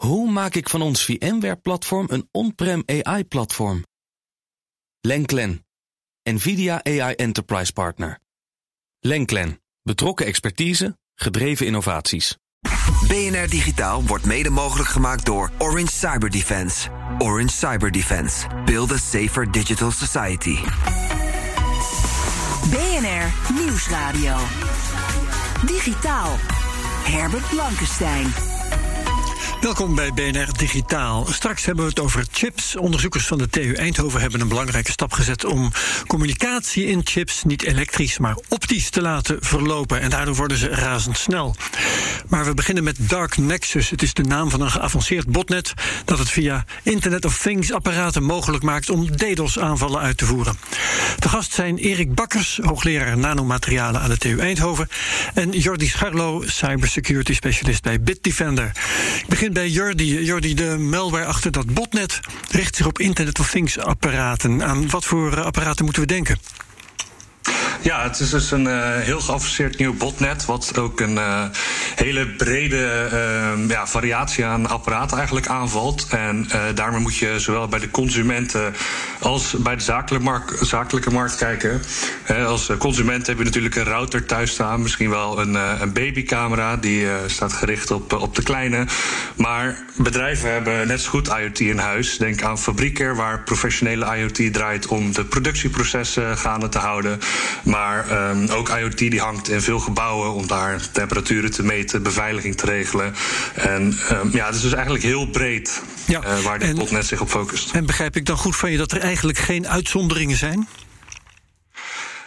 Hoe maak ik van ons VMware-platform een on-prem AI-platform? Lenklen, NVIDIA AI Enterprise Partner. Lenklen, betrokken expertise, gedreven innovaties. BNR Digitaal wordt mede mogelijk gemaakt door Orange Cyber Defense. Orange Cyber Defense. Build a safer digital society. BNR Nieuwsradio. Digitaal. Herbert Blankenstein. Welkom bij BNR Digitaal. Straks hebben we het over chips. Onderzoekers van de TU Eindhoven hebben een belangrijke stap gezet om communicatie in chips niet elektrisch, maar optisch te laten verlopen. En daardoor worden ze razendsnel. Maar we beginnen met Dark Nexus. Het is de naam van een geavanceerd botnet dat het via Internet of Things apparaten mogelijk maakt om DDoS-aanvallen uit te voeren. De gast zijn Erik Bakkers, hoogleraar nanomaterialen aan de TU Eindhoven, en Jordi Scharlo, cybersecurity specialist bij Bitdefender. Ik begin bij Jordi. Jordi, de malware achter dat botnet richt zich op Internet of Things apparaten. Aan wat voor apparaten moeten we denken? Ja, het is dus een uh, heel geavanceerd nieuw botnet, wat ook een uh, hele brede uh, ja, variatie aan apparaten eigenlijk aanvalt. En daarmee moet je zowel bij de consumenten als bij de zakelijke, markt, zakelijke markt kijken. als consument heb je natuurlijk een router thuis staan, misschien wel een, een babycamera, die staat gericht op, op de kleine. Maar bedrijven hebben net zo goed IoT in huis. Denk aan fabrieken waar professionele IoT draait om de productieprocessen gaande te houden. Maar um, ook IoT die hangt in veel gebouwen om daar temperaturen te meten, beveiliging te regelen. En um, ja, het is dus eigenlijk heel breed ja, uh, waar dit botnet zich op focust. En begrijp ik dan goed van je dat er eigenlijk geen uitzonderingen zijn?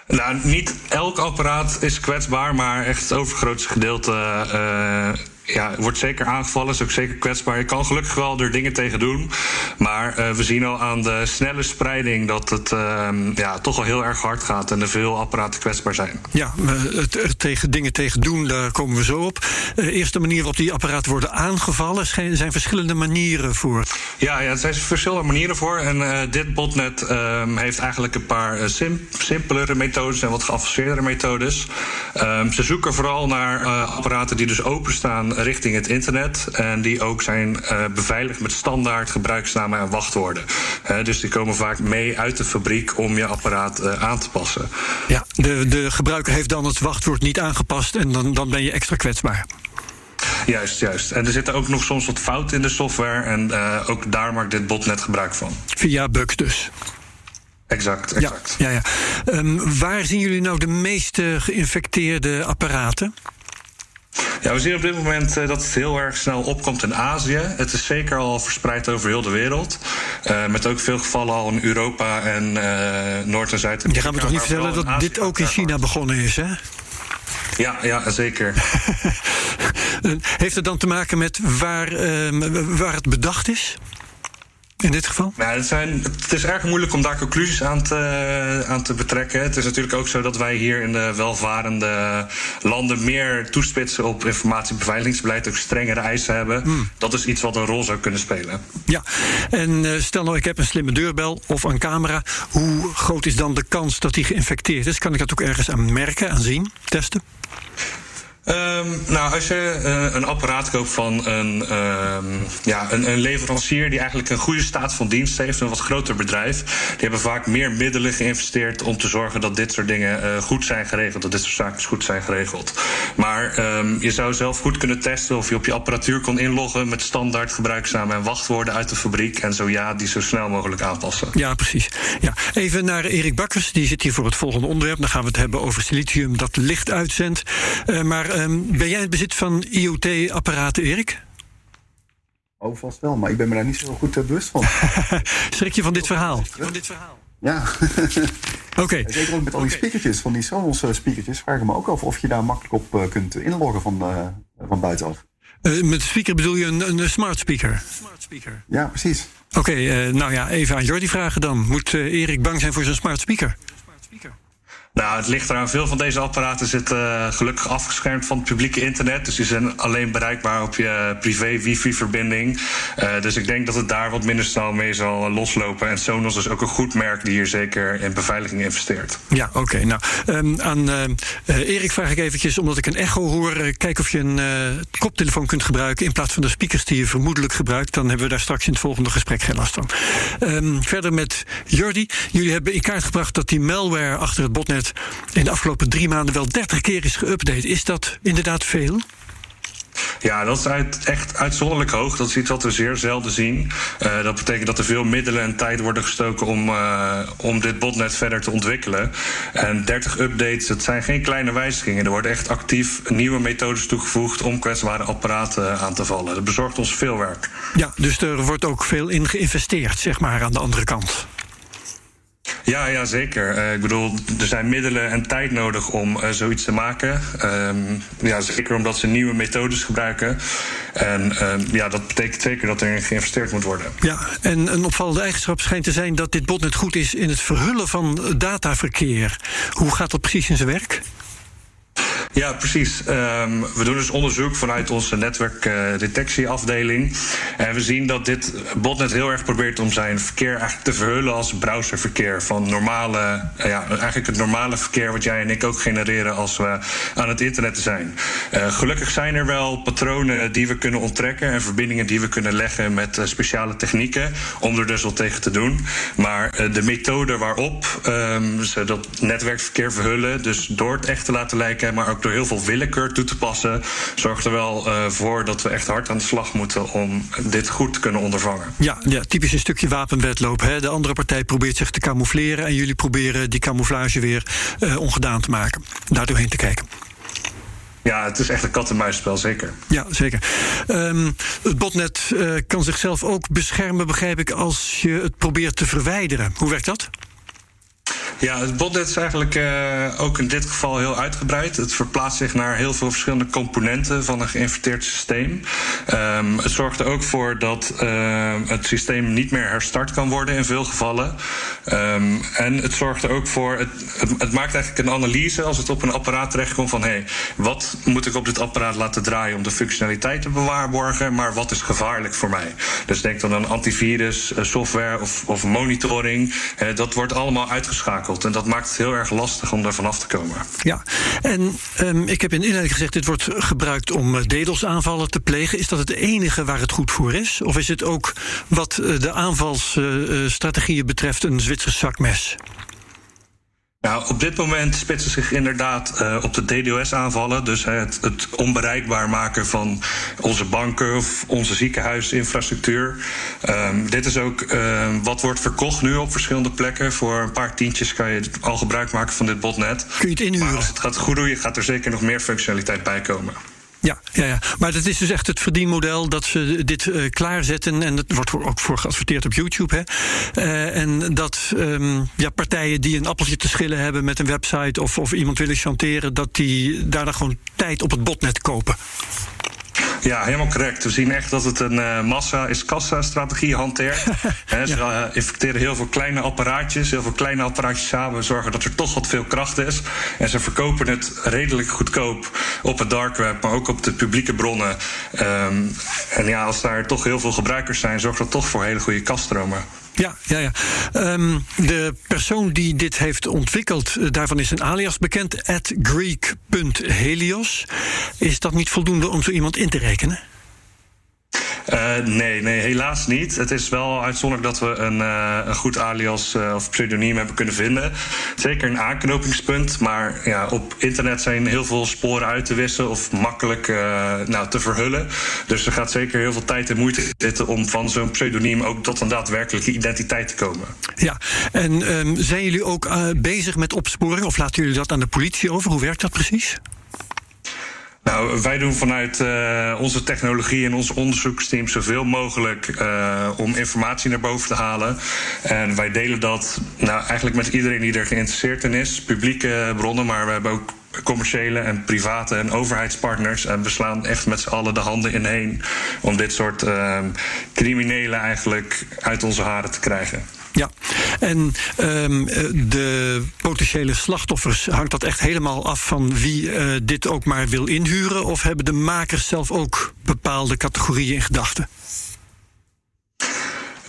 Nou, niet elk apparaat is kwetsbaar, maar echt het overgrootste gedeelte uh, ja, wordt zeker aangevallen, is ook zeker kwetsbaar. Je kan gelukkig wel er dingen tegen doen. Maar uh, we zien al aan de snelle spreiding dat het uh, ja, toch wel heel erg hard gaat en er veel apparaten kwetsbaar zijn. Ja, het, tegen dingen tegen doen, daar komen we zo op. Uh, eerste manier waarop die apparaten worden aangevallen, er zijn verschillende manieren voor. Ja, ja er zijn verschillende manieren voor. En uh, dit botnet uh, heeft eigenlijk een paar sim simpelere methodes en wat geavanceerdere methodes. Ehm, ze zoeken vooral naar apparaten die dus openstaan richting het internet. En die ook zijn uh, beveiligd met standaard gebruiksnamen en wachtwoorden. Uh, dus die komen vaak mee uit de fabriek om je apparaat uh, aan te passen. Ja, de, de gebruiker heeft dan het wachtwoord niet aangepast en dan, dan ben je extra kwetsbaar. Juist, juist. En er zitten ook nog soms wat fouten in de software. En ook daar maakt dit botnet gebruik van. Via bugs dus. Exact, exact. Ja, ja, ja. Um, waar zien jullie nou de meeste geïnfecteerde apparaten? Ja, we zien op dit moment uh, dat het heel erg snel opkomt in Azië. Het is zeker al verspreid over heel de wereld. Uh, met ook veel gevallen al in Europa en uh, Noord- en Zuid-Amerika. Je gaat me toch niet vertellen dat dit ook in China begonnen is, hè? Ja, ja, zeker. Heeft het dan te maken met waar, waar het bedacht is? In dit geval? Nou, het, zijn, het is erg moeilijk om daar conclusies aan te, aan te betrekken. Het is natuurlijk ook zo dat wij hier in de welvarende landen meer toespitsen op informatiebeveiligingsbeleid, ook strengere eisen hebben. Hmm. Dat is iets wat een rol zou kunnen spelen. Ja, en uh, stel nou, ik heb een slimme deurbel of een camera. Hoe groot is dan de kans dat die geïnfecteerd is? Kan ik dat ook ergens aan merken, aan zien, testen? Um, nou, als je uh, een apparaat koopt van een, um, ja, een, een, leverancier die eigenlijk een goede staat van dienst heeft, een wat groter bedrijf, die hebben vaak meer middelen geïnvesteerd om te zorgen dat dit soort dingen uh, goed zijn geregeld, dat dit soort zaken goed zijn geregeld. Maar um, je zou zelf goed kunnen testen of je op je apparatuur kon inloggen met standaard gebruiksnamen en wachtwoorden uit de fabriek en zo ja, die zo snel mogelijk aanpassen. Ja, precies. Ja. Even naar Erik Bakkers, die zit hier voor het volgende onderwerp. Dan gaan we het hebben over silicium dat licht uitzendt. Uh, maar Um, ben jij in het bezit van IoT-apparaten, Erik? Oh, vast wel, maar ik ben me daar niet zo goed bewust van. Schrik je van dit verhaal? Van dit verhaal? Ja. Oké. Okay. Zeker ook met al die speakertjes, van die Sonos speakertjes, vraag ik me ook af of je daar makkelijk op uh, kunt inloggen van, van buitenaf. Uh, met speaker bedoel je een, een smart speaker? Smart speaker. Ja, precies. Oké, okay, nou ja, even aan Jordi vragen dan. Moet Erik bang zijn voor zijn smart speaker? Nou, het ligt eraan. Veel van deze apparaten zitten uh, gelukkig afgeschermd van het publieke internet. Dus die zijn alleen bereikbaar op je privé wifi-verbinding. Uh, dus ik denk dat het daar wat minder snel mee zal loslopen. En Sonos is ook een goed merk die hier zeker in beveiliging investeert. Ja, oké. Nou, um, aan uh, Erik vraag ik eventjes, omdat ik een echo hoor... kijk of je een koptelefoon kunt gebruiken... in plaats van de speakers die je vermoedelijk gebruikt. Dan hebben we daar straks in het volgende gesprek geen last van. Um, verder met Jordi. Jullie hebben in kaart gebracht dat die malware achter het botnet in de afgelopen drie maanden wel 30 keer is geüpdate. Is dat inderdaad veel? Ja, dat is uit, echt uitzonderlijk hoog. Dat is iets wat we zeer zelden zien. Uh, dat betekent dat er veel middelen en tijd worden gestoken om, uh, om dit botnet verder te ontwikkelen. En 30 updates, dat zijn geen kleine wijzigingen. Er worden echt actief nieuwe methodes toegevoegd om kwetsbare apparaten aan te vallen. Dat bezorgt ons veel werk. Ja, dus er wordt ook veel in geïnvesteerd, zeg maar, aan de andere kant. Ja, ja zeker. Uh, ik bedoel, er zijn middelen en tijd nodig om uh, zoiets te maken. Um, ja, zeker omdat ze nieuwe methodes gebruiken. En um, ja, dat betekent zeker dat er geïnvesteerd moet worden. Ja, en een opvallende eigenschap schijnt te zijn dat dit botnet goed is in het verhullen van dataverkeer. Hoe gaat dat precies in zijn werk? Ja, precies. Um, we doen dus onderzoek vanuit onze netwerkdetectieafdeling. Uh, en we zien dat dit botnet heel erg probeert om zijn verkeer eigenlijk te verhullen als browserverkeer. Van normale, uh, ja, eigenlijk het normale verkeer wat jij en ik ook genereren als we aan het internet zijn. Uh, gelukkig zijn er wel patronen die we kunnen onttrekken en verbindingen die we kunnen leggen met speciale technieken om er dus wat tegen te doen. Maar de methode waarop um, ze dat netwerkverkeer verhullen, dus door het echt te laten lijken, maar ook door heel veel willekeur toe te passen, zorgt er wel uh, voor dat we echt hard aan de slag moeten om dit goed te kunnen ondervangen. Ja, ja typisch een stukje wapenwetloop. Hè? De andere partij probeert zich te camoufleren en jullie proberen die camouflage weer uh, ongedaan te maken. Daar doorheen te kijken. Ja, het is echt een kat-en-muisspel, zeker. Ja, zeker. Um, het botnet uh, kan zichzelf ook beschermen, begrijp ik, als je het probeert te verwijderen. Hoe werkt dat? Ja, het botnet is eigenlijk uh, ook in dit geval heel uitgebreid. Het verplaatst zich naar heel veel verschillende componenten van een geïnverteerd systeem. Um, het zorgt er ook voor dat uh, het systeem niet meer herstart kan worden in veel gevallen. Um, en het zorgt er ook voor, het, het, maakt eigenlijk een analyse als het op een apparaat terechtkomt van hé, hey, wat moet ik op dit apparaat laten draaien om de functionaliteit te bewaarborgen, maar wat is gevaarlijk voor mij? Dus denk dan aan antivirus, eh, software of, of monitoring. Uh, dat wordt allemaal uitgeschakeld. En dat maakt het heel erg lastig om er vanaf te komen. Ja, en um, ik heb in inleiding gezegd: dit wordt gebruikt om eh, DDoS-aanvallen te plegen. Is dat het enige waar het goed voor is? Of is het ook wat uh, de aanvalsstrategieën betreft een Zwitsers zakmes? Nou, op dit moment spitsen zich inderdaad uh, op de DDoS-aanvallen. Dus het, het, onbereikbaar maken van onze banken of onze ziekenhuisinfrastructuur. Um, dit is ook uh, wat wordt verkocht nu op verschillende plekken. Voor een paar tientjes kan je al gebruik maken van dit botnet. Kun je het inhuren? Maar als het gaat goed doen, gaat er zeker nog meer functionaliteit bij komen. Ja, ja, ja, maar dat is dus echt het verdienmodel dat ze dit uh, klaarzetten. En dat wordt ook voor geadverteerd op YouTube. Hè. Uh, en dat um, ja, partijen die een appeltje te schillen hebben met een website of, of iemand willen chanteren, dat die daar dan gewoon tijd op het botnet kopen. Ja, helemaal correct. We zien echt dat het een uh, massa is kassa strategie hanteert. He, ze ja. uh, infecteren heel veel kleine apparaatjes, heel veel kleine apparaatjes samen, zorgen dat er toch wat veel kracht is. En ze verkopen het redelijk goedkoop op het dark web, maar ook op de publieke bronnen. Um, en ja, als daar toch heel veel gebruikers zijn, zorgt dat toch voor hele goede kaststromen. Ja, ja, ja. Um, de persoon die dit heeft ontwikkeld, uh, daarvan is een alias bekend, at greek.helios. Is dat niet voldoende om zo iemand in te rekenen? Uh, nee, nee, helaas niet. Het is wel uitzonderlijk dat we een, uh, een goed alias uh, of pseudoniem hebben kunnen vinden. Zeker een aanknopingspunt, maar ja, op internet zijn heel veel sporen uit te wissen of makkelijk nou, te verhullen. Dus er gaat zeker heel veel tijd en moeite zitten om van zo'n pseudoniem ook tot een daadwerkelijke identiteit te komen. Ja, en um, zijn jullie ook bezig met opsporing of laten jullie dat aan de politie over? Hoe werkt dat precies? Nou, wij doen vanuit uh, onze technologie en ons onderzoeksteam zoveel mogelijk uh, om informatie naar boven te halen. En wij delen dat nou, eigenlijk met iedereen die er geïnteresseerd in is. Publieke bronnen, maar we hebben ook commerciële en private en overheidspartners. En we slaan echt met z'n allen de handen ineen om dit soort uh, criminelen eigenlijk uit onze haren te krijgen. Ja, en um, de potentiële slachtoffers, hangt dat echt helemaal af van wie uh, dit ook maar wil inhuren? Of hebben de makers zelf ook bepaalde categorieën in gedachten?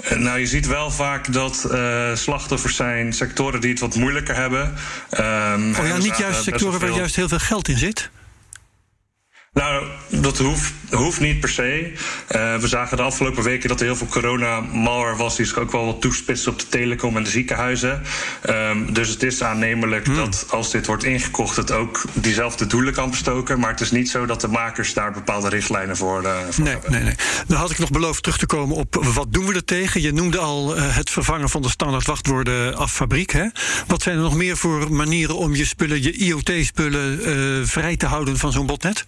Eh, nou, je ziet wel vaak dat uh, slachtoffers zijn sectoren die het wat moeilijker hebben. Um, oh ja, niet juist sectoren waar juist heel veel geld in zit? Nou, dat hoeft, hoeft niet per se. Uh, we zagen de afgelopen weken dat er heel veel corona-malware was... die zich ook wel wat toespitst op de telecom en de ziekenhuizen. Um, dus het is aannemelijk hmm. dat als dit wordt ingekocht... het ook diezelfde doelen kan bestoken. Maar het is niet zo dat de makers daar bepaalde richtlijnen voor, uh, voor nee, hebben. Nee, nee. Dan had ik nog beloofd terug te komen op wat doen we er tegen. Je noemde al uh, het vervangen van de standaard wachtwoorden af fabriek. Hè? Wat zijn er nog meer voor manieren om je spullen, je IoT-spullen... vrij te houden van zo'n botnet?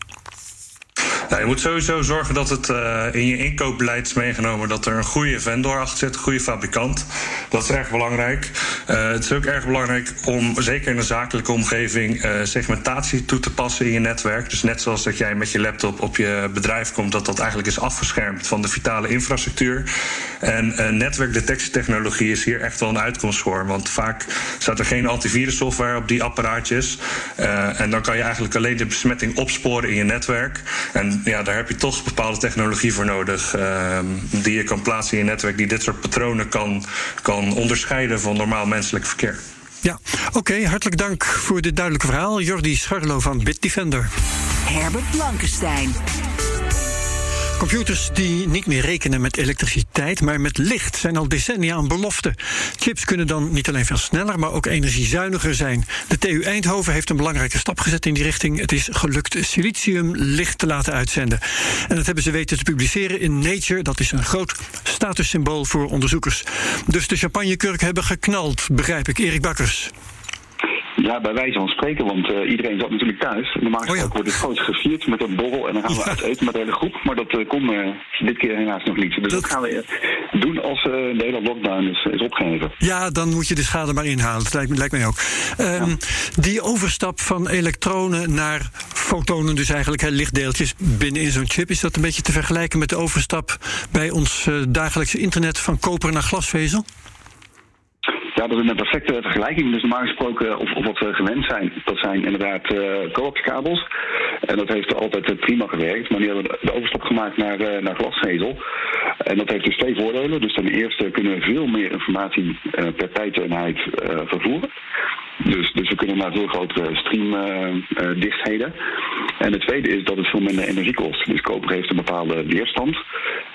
Nou, je moet sowieso zorgen dat het uh, in je inkoopbeleid is meegenomen dat er een goede vendor achter zit, een goede fabrikant. Dat is erg belangrijk. Uh, het is ook erg belangrijk om, zeker in een zakelijke omgeving, uh, segmentatie toe te passen in je netwerk. Dus net zoals dat jij met je laptop op je bedrijf komt, dat dat eigenlijk is afgeschermd van de vitale infrastructuur. En netwerkdetectietechnologie is hier echt wel een uitkomst voor. Want vaak staat er geen antivirussoftware op die apparaatjes. en dan kan je eigenlijk alleen de besmetting opsporen in je netwerk. En ja, daar heb je toch bepaalde technologie voor nodig. Die je kan plaatsen in je netwerk, die dit soort patronen kan, kan onderscheiden van normaal menselijk verkeer. Ja, oké, okay, hartelijk dank voor dit duidelijke verhaal. Jordi Scharlo van Bitdefender. Herbert Blankenstein. Computers die niet meer rekenen met elektriciteit, maar met licht, zijn al decennia een belofte. Chips kunnen dan niet alleen veel sneller, maar ook energiezuiniger zijn. De TU Eindhoven heeft een belangrijke stap gezet in die richting. Het is gelukt silicium licht te laten uitzenden. En dat hebben ze weten te publiceren in Nature. Dat is een groot statussymbool voor onderzoekers. Dus de champagnekurk hebben geknald, begrijp ik. Erik Bakkers. Ja, bij wijze van spreken, want uh, iedereen zat natuurlijk thuis. Normaal gesproken oh ja. wordt het groot gevierd met een borrel en dan gaan we ja. uit eten met de hele groep. Maar dat uh, kon uh, dit keer helaas nog niet. Dus dat, dat gaan we doen als de hele lockdown is, is opgeheven. Ja, dan moet je de schade maar inhalen. Dat lijkt, lijkt mij ook. Um, ja. Die overstap van elektronen naar fotonen, dus eigenlijk hè, lichtdeeltjes binnen in zo'n chip, is dat een beetje te vergelijken met de overstap bij ons dagelijkse internet van koper naar glasvezel? Ja, dat is een perfecte vergelijking. Dus normaal gesproken, of, of wat we gewend zijn, dat zijn inderdaad uh, coaxkabels. En dat heeft altijd prima gewerkt. Maar nu hebben we de overstap gemaakt naar, uh, naar glasvezel. En dat heeft dus twee voordelen. Dus ten eerste kunnen we veel meer informatie uh, per tijdeenheid vervoeren. Dus, dus we kunnen naar veel grotere streamdichtheden. en het tweede is dat het veel minder energie kost. Dus koper heeft een bepaalde weerstand.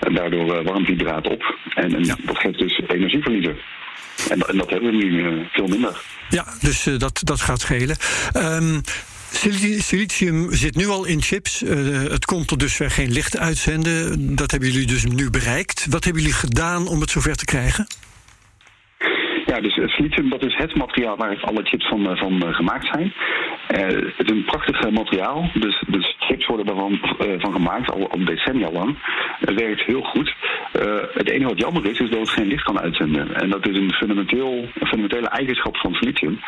En daardoor warmt die draad op. En, en ja. dat geeft dus energieverliezen. En, dat hebben we nu uh, veel minder. Ja, dus uh, dat, dat gaat schelen. Um, silicium zit nu al in chips. Uh, het kon tot dusver geen licht uitzenden. Dat hebben jullie dus nu bereikt. Wat hebben jullie gedaan om het zover te krijgen? Ja, dus silicium dat is het materiaal waar alle chips van, van uh, gemaakt zijn. Het is een prachtig materiaal, dus, dus chips worden daarvan van gemaakt, al, decennia lang. Het werkt heel goed. het enige wat jammer is, is dat het geen licht kan uitzenden. En dat is een, fundamenteel, fundamentele eigenschap van silicium.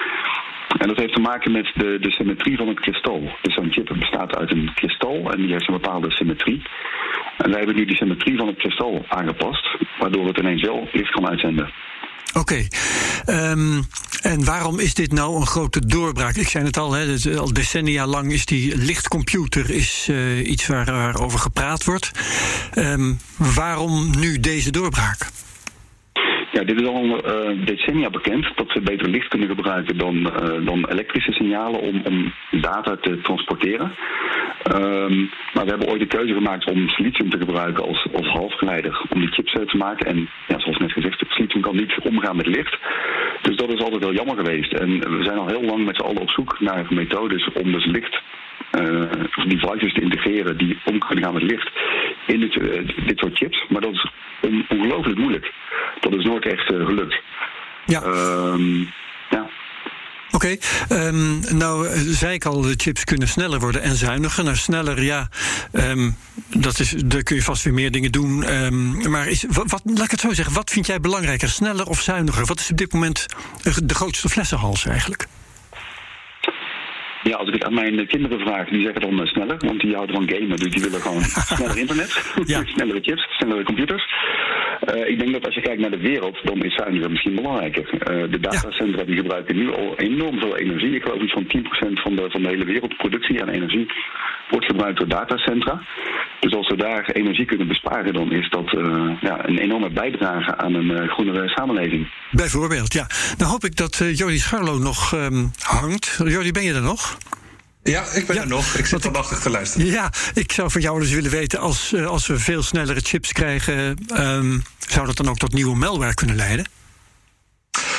En dat heeft te maken met de, de symmetrie van het kristal. Dus zo'n chip bestaat uit een kristal en die heeft een bepaalde symmetrie. En wij hebben nu die symmetrie van het kristal aangepast, waardoor het ineens wel licht kan uitzenden. Oké. Um, en waarom is dit nou een grote doorbraak? Ik zei het al, hè, al decennia lang is die lichtcomputer is, uh, iets waar, waarover gepraat wordt. Um, waarom nu deze doorbraak? Ja, dit is al uh, decennia bekend dat we beter licht kunnen gebruiken dan, uh, dan elektrische signalen om, om data te transporteren. Um, maar we hebben ooit de keuze gemaakt om silicium te gebruiken als, als halfgeleider om die chips te maken. En ja, zoals net gezegd, silicium kan niet omgaan met licht. Dus dat is altijd wel jammer geweest. En we zijn al heel lang met z'n allen op zoek naar methodes om dus licht devices te integreren die om kunnen gaan met licht in dit, uh, dit soort chips. Maar dat is on ongelooflijk moeilijk. Dat is nooit echt uh, gelukt. Ja. Um, ja. Oké, okay, um, nou zei ik al, de chips kunnen sneller worden en zuiniger. Nou, sneller, ja, um, dat is, daar kun je vast weer meer dingen doen. Um, maar is, wat, wat, laat ik het zo zeggen, wat vind jij belangrijker, sneller of zuiniger? Wat is op dit moment de grootste flessenhals eigenlijk? Ja, als ik het aan mijn kinderen vraag, die zeggen dan uh, sneller, want die houden van gamen, dus die willen gewoon sneller internet, ja. snellere chips, snellere computers. Uh, ik denk dat als je kijkt naar de wereld, dan is zuiniger misschien belangrijker. Uh, de datacentra die gebruiken nu al enorm veel energie. Ik geloof iets van 10% van de, van de hele wereldproductie aan energie wordt gebruikt door datacentra. Dus als we daar energie kunnen besparen, dan is dat uh, ja, een enorme bijdrage aan een groenere samenleving. Bijvoorbeeld, ja. Dan hoop ik dat Jordi Scharlo nog um, hangt. Jordi, ben je er nog? Ja, ik ben er nog. Ik zit aandachtig te luisteren. Ja, ik zou van jou dus willen weten, als, als we veel snellere chips krijgen, um, zou dat dan ook tot nieuwe malware kunnen leiden?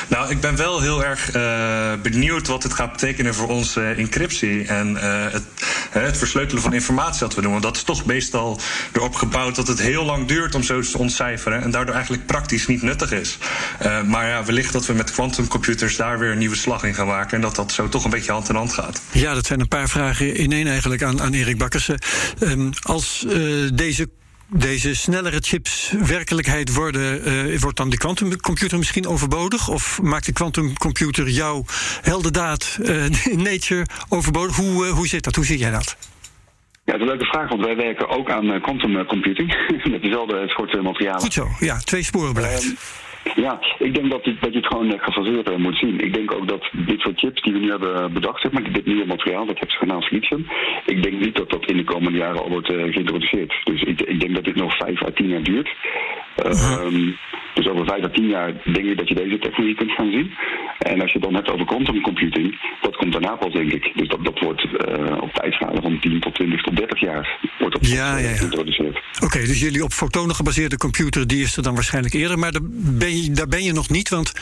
Nou, ik ben wel heel erg uh, benieuwd wat dit gaat betekenen voor onze uh, encryptie en uh, het, het, versleutelen van informatie dat we doen. Want dat is toch meestal erop gebouwd dat het heel lang duurt om zoiets te ontcijferen en daardoor eigenlijk praktisch niet nuttig is. maar ja, wellicht dat we met quantumcomputers daar weer een nieuwe slag in gaan maken en dat dat zo toch een beetje hand in hand gaat. Ja, dat zijn een paar vragen in één eigenlijk aan, aan Erik Bakkersen. Um, als deze deze snellere chips werkelijkheid worden, uh, wordt dan de quantumcomputer misschien overbodig? Of maakt de quantumcomputer jouw heldendaad uh, in nature overbodig? Hoe, uh, hoe zit dat? Hoe zie jij dat? Ja, dat is een leuke vraag, want wij werken ook aan quantum computing met dezelfde soort materialen. Goed zo, ja, twee sporen beleid. Um, ja, ik denk dat, dat je het gewoon eh, gefaseerd moet zien. Ik denk ook dat dit soort chips die we nu hebben bedacht, zeg maar, dit nieuwe materiaal, dat ze genaamd lithium. Ik denk niet dat dat in de komende jaren al wordt uh, geïntroduceerd. Dus ik, ik, denk dat dit nog vijf à tien jaar duurt. Um, dus over vijf à tien jaar denk ik dat je deze technologie kunt gaan zien. En als je het dan hebt over quantum computing, dat komt daarna pas, denk ik. Dus dat, dat wordt uh, op tijdschalen van 10 tot 20 tot 30 jaar wordt dat ja, ja, ja. geïntroduceerd. Oké, dus jullie op fotonen gebaseerde computer, die is er dan waarschijnlijk eerder. Maar daar ben je, daar ben je nog niet, want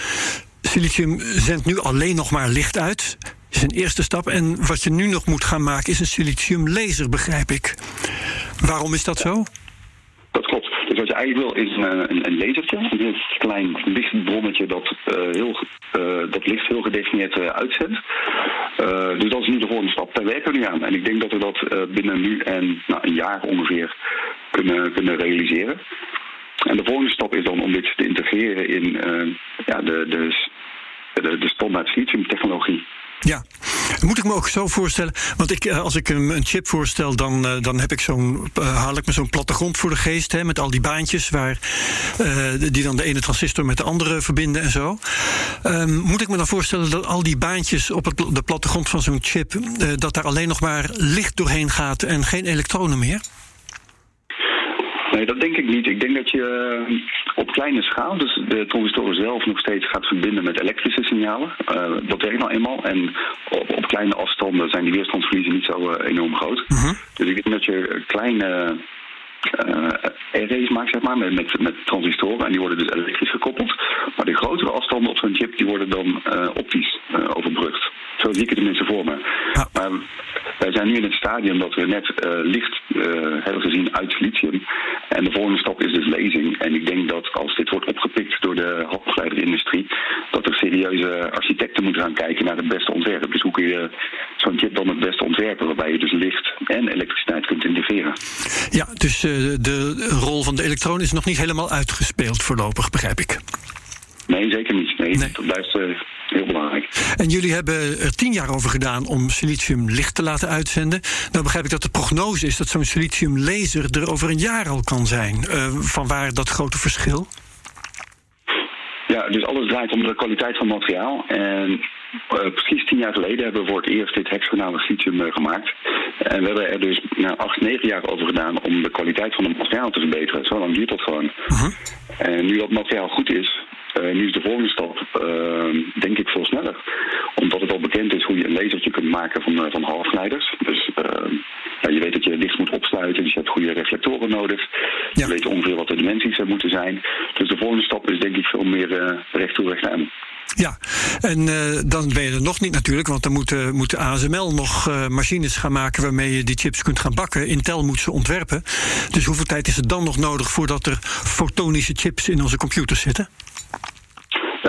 silicium zendt nu alleen nog maar licht uit. Dat is een eerste stap. En wat je nu nog moet gaan maken is een silicium laser, begrijp ik. Waarom is dat zo? Wat je eigenlijk wil is een, een, een lasertje, een klein lichtbronnetje dat, uh, heel, uh, dat licht heel gedefinieerd uh, uitzendt. dus dat is nu de volgende stap. Daar werken we nu aan. En ik denk dat we dat binnen nu en nou, een jaar ongeveer kunnen, kunnen realiseren. En de volgende stap is dan om dit te integreren in ja, de, de, de, de standaard. Ja, moet ik me ook zo voorstellen. Want ik, eh, als ik een, chip voorstel, dan, uh, dan heb ik zo'n, uh, haal ik me zo'n plattegrond voor de geest. Hè, met al die baantjes waar, die dan de ene transistor met de andere verbinden en zo. Um, moet ik me dan voorstellen dat al die baantjes op het, de plattegrond van zo'n chip. dat daar alleen nog maar licht doorheen gaat en geen elektronen meer? Nee, dat denk ik niet. Ik denk dat je eh, op kleine schaal, dus de transistoren zelf nog steeds gaat verbinden met elektrische signalen. Uh, dat werkt nou eenmaal. En op, op, kleine afstanden zijn die weerstandsverliezen niet zo uh, enorm groot. Uh -huh. Dus ik denk dat je kleine arrays maakt, zeg maar, met, met, met, transistoren. En die worden dus elektrisch gekoppeld. Maar de grotere afstanden op zo'n chip, die worden dan optisch overbrugd. Zo zie ik het tenminste voor me. Ja. Maar wij zijn nu in het stadium dat we net licht hebben gezien uit lithium. En de volgende stap is dus lezing. En ik denk dat als dit wordt opgepikt door de halfgeleiderindustrie, dat er serieuze architecten moeten gaan kijken naar het beste ontwerp. Dus hoe kun je zo'n chip dan het beste ontwerpen, waarbij je dus licht en elektriciteit kunt integreren. Ja, dus de rol van de elektron is nog niet helemaal uitgespeeld voorlopig, begrijp ik. Nee, zeker niet. Nee, nee. dat blijft. En jullie hebben er tien jaar over gedaan om silicium licht te laten uitzenden. Nou begrijp ik dat de prognose is dat zo'n silicium laser er over een jaar al kan zijn. Uh, van waar dat grote verschil? Ja, dus alles draait om de kwaliteit van het materiaal. En uh, precies tien jaar geleden hebben we voor het eerst dit hexagonale lithium uh, gemaakt. En we hebben er dus nou, acht, negen jaar over gedaan om de kwaliteit van het materiaal te verbeteren. Zo lang duurt dat gewoon. Uh -huh. En nu dat materiaal goed is, nu is de volgende stap denk ik veel sneller. Omdat het al bekend is hoe je een lasertje kunt maken van, van halfgeleiders. Dus ja, je weet dat je licht moet opsluiten, dus je hebt goede reflectoren nodig. Ja. Je weet ongeveer wat de dimensies er moeten zijn. Dus de volgende stap is denk ik veel meer recht toe recht aan. Ja, en uh, dan ben je er nog niet natuurlijk, want dan moet, uh, moet de ASML nog uh, machines gaan maken waarmee je die chips kunt gaan bakken. Intel moet ze ontwerpen. Dus hoeveel tijd is er dan nog nodig voordat er fotonische chips in onze computers zitten?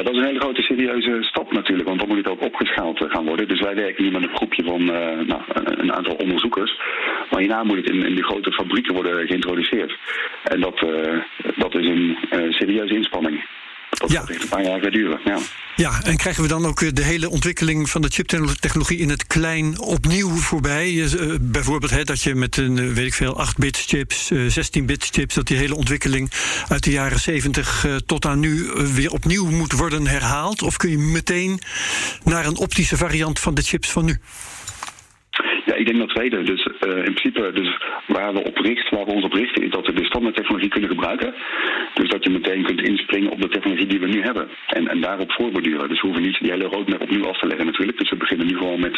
Dat is een hele grote serieuze stap natuurlijk, want dan moet het ook opgeschaald gaan worden. Dus wij werken hier met een groepje van nou, een aantal onderzoekers. Maar hierna moet het in, in die grote fabrieken worden geïntroduceerd. En dat, dat is een serieuze inspanning. Dat Ja. gaat echt een paar jaar duren. Ja. Ja, en krijgen we dan ook eh, de hele ontwikkeling van de chiptechnologie in het klein opnieuw voorbij? Eh, bijvoorbeeld hè, dat je met een, eh, weet ik veel, 8-bit chips, eh, 16-bit chips, dat die hele ontwikkeling uit de jaren 70 eh, tot aan nu weer opnieuw moet worden herhaald? Of kun je meteen naar een optische variant van de chips van nu? Ja, ik denk dat tweede. Dus in principe, dus waar we op richten, waar we ons op richten, is dat we de standaardtechnologie kunnen gebruiken. Dus dat je meteen kunt inspringen op de technologie die we nu hebben. En, en daarop voorborduren. Dus we hoeven niet die hele roadmap opnieuw af te leggen natuurlijk. Dus we beginnen nu gewoon met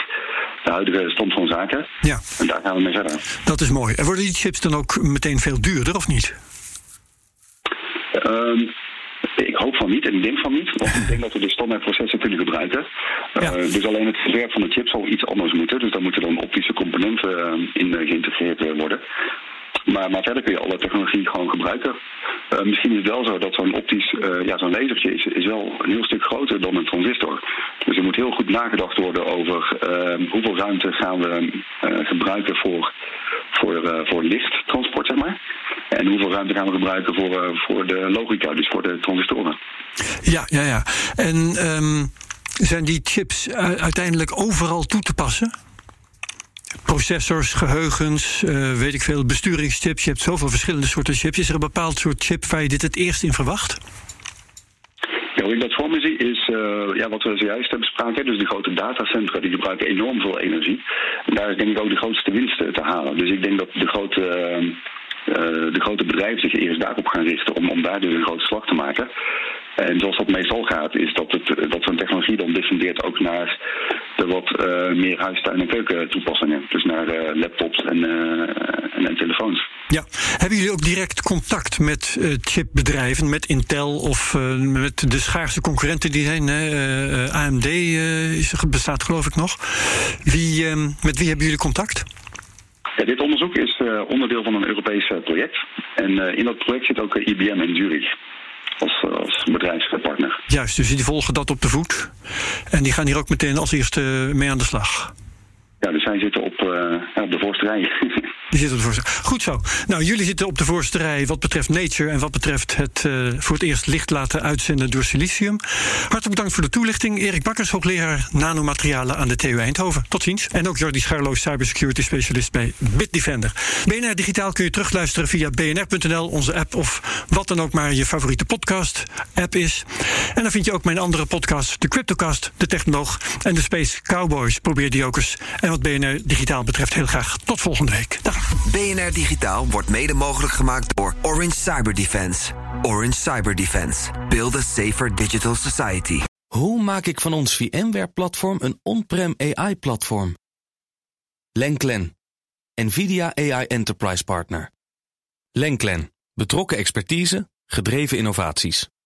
de huidige stand van zaken. Ja, En daar gaan we mee verder. dat is mooi. En worden die chips dan ook meteen veel duurder, of niet? Ehm, ik hoop van niet en ik denk van niet, want ik denk dat we de standaardprocessen kunnen gebruiken. Eh, dus alleen het verwerp van de chip zal iets anders moeten. Dus daar moeten dan optische componenten eh, in eh, geïntegreerd worden. Maar, maar verder kun je alle technologie gewoon gebruiken. Misschien is het wel zo dat zo'n optisch, ja, zo'n lasertje is, is wel een heel stuk groter dan een transistor. Dus er moet heel goed nagedacht worden over hoeveel ruimte gaan we gebruiken voor, voor, voor lichttransport, zeg maar. En hoeveel ruimte gaan we gebruiken voor, eh, voor de logica, dus voor de transistoren. Ja, ja, ja. En ehm, zijn die chips uiteindelijk overal toe te passen? Processors, geheugens, eh, weet ik veel, besturingschips. Je hebt zoveel verschillende soorten chips. Is er een bepaald soort chip waar je dit het eerst in verwacht? Ja, hoe ik dat voor me zie is eh, ja, wat we zojuist hebben bespraken. Dus de grote datacentra die gebruiken enorm veel energie. En daar is denk ik ook de grootste winst eh, te halen. Dus ik denk dat de grote, eh, eh, de grote bedrijven zich eerst daarop gaan richten om, om daar dus een grote slag te maken. En zoals dat meestal gaat, is dat, het, dat zo'n technologie dan descendeert ook naar de wat eh, meer huistuin- en keuken toepassingen. Dus naar eh, laptops en, eh, en, telefoons. Ja. Hebben jullie ook direct contact met eh, chipbedrijven, met Intel of eh, met de schaarse concurrenten die zijn? Eh, eh, AMD eh, bestaat geloof ik nog. Wie, met wie hebben jullie contact? Ja, dit onderzoek is eh, onderdeel van een Europees eh, project. En eh, in dat project zit ook IBM in Zurich als, als bedrijfspartner. Juist, dus die volgen dat op de voet. En die gaan hier ook meteen als eerste mee aan de slag. Ja, dus zij zitten op, op de voorste rij. Goed zo. Nou, jullie zitten op de voorste rij wat betreft Nature en wat betreft het eh, voor het eerst licht laten uitzenden door silicium. Hartelijk bedankt voor de toelichting. Erik Bakkers, hoogleraar nanomaterialen aan de TU Eindhoven. Tot ziens. En ook Jordi Scharlo, cybersecurity specialist bij Bitdefender. BNR Digitaal kun je terugluisteren via bnr.nl, onze app of wat dan ook maar je favoriete podcast app is. En dan vind je ook mijn andere podcast, de Cryptocast, de Technoloog en de Space Cowboys. Probeer die ook eens. En wat BNR Digitaal betreft heel graag tot volgende week. Dag. BNR Digitaal wordt mede mogelijk gemaakt door Orange Cyber Defense. Orange Cyber Defense. Build a safer digital society. Hoe maak ik van ons VMware-platform een on-prem AI-platform? Lenklen, NVIDIA AI Enterprise Partner. Lenklen, betrokken expertise, gedreven innovaties.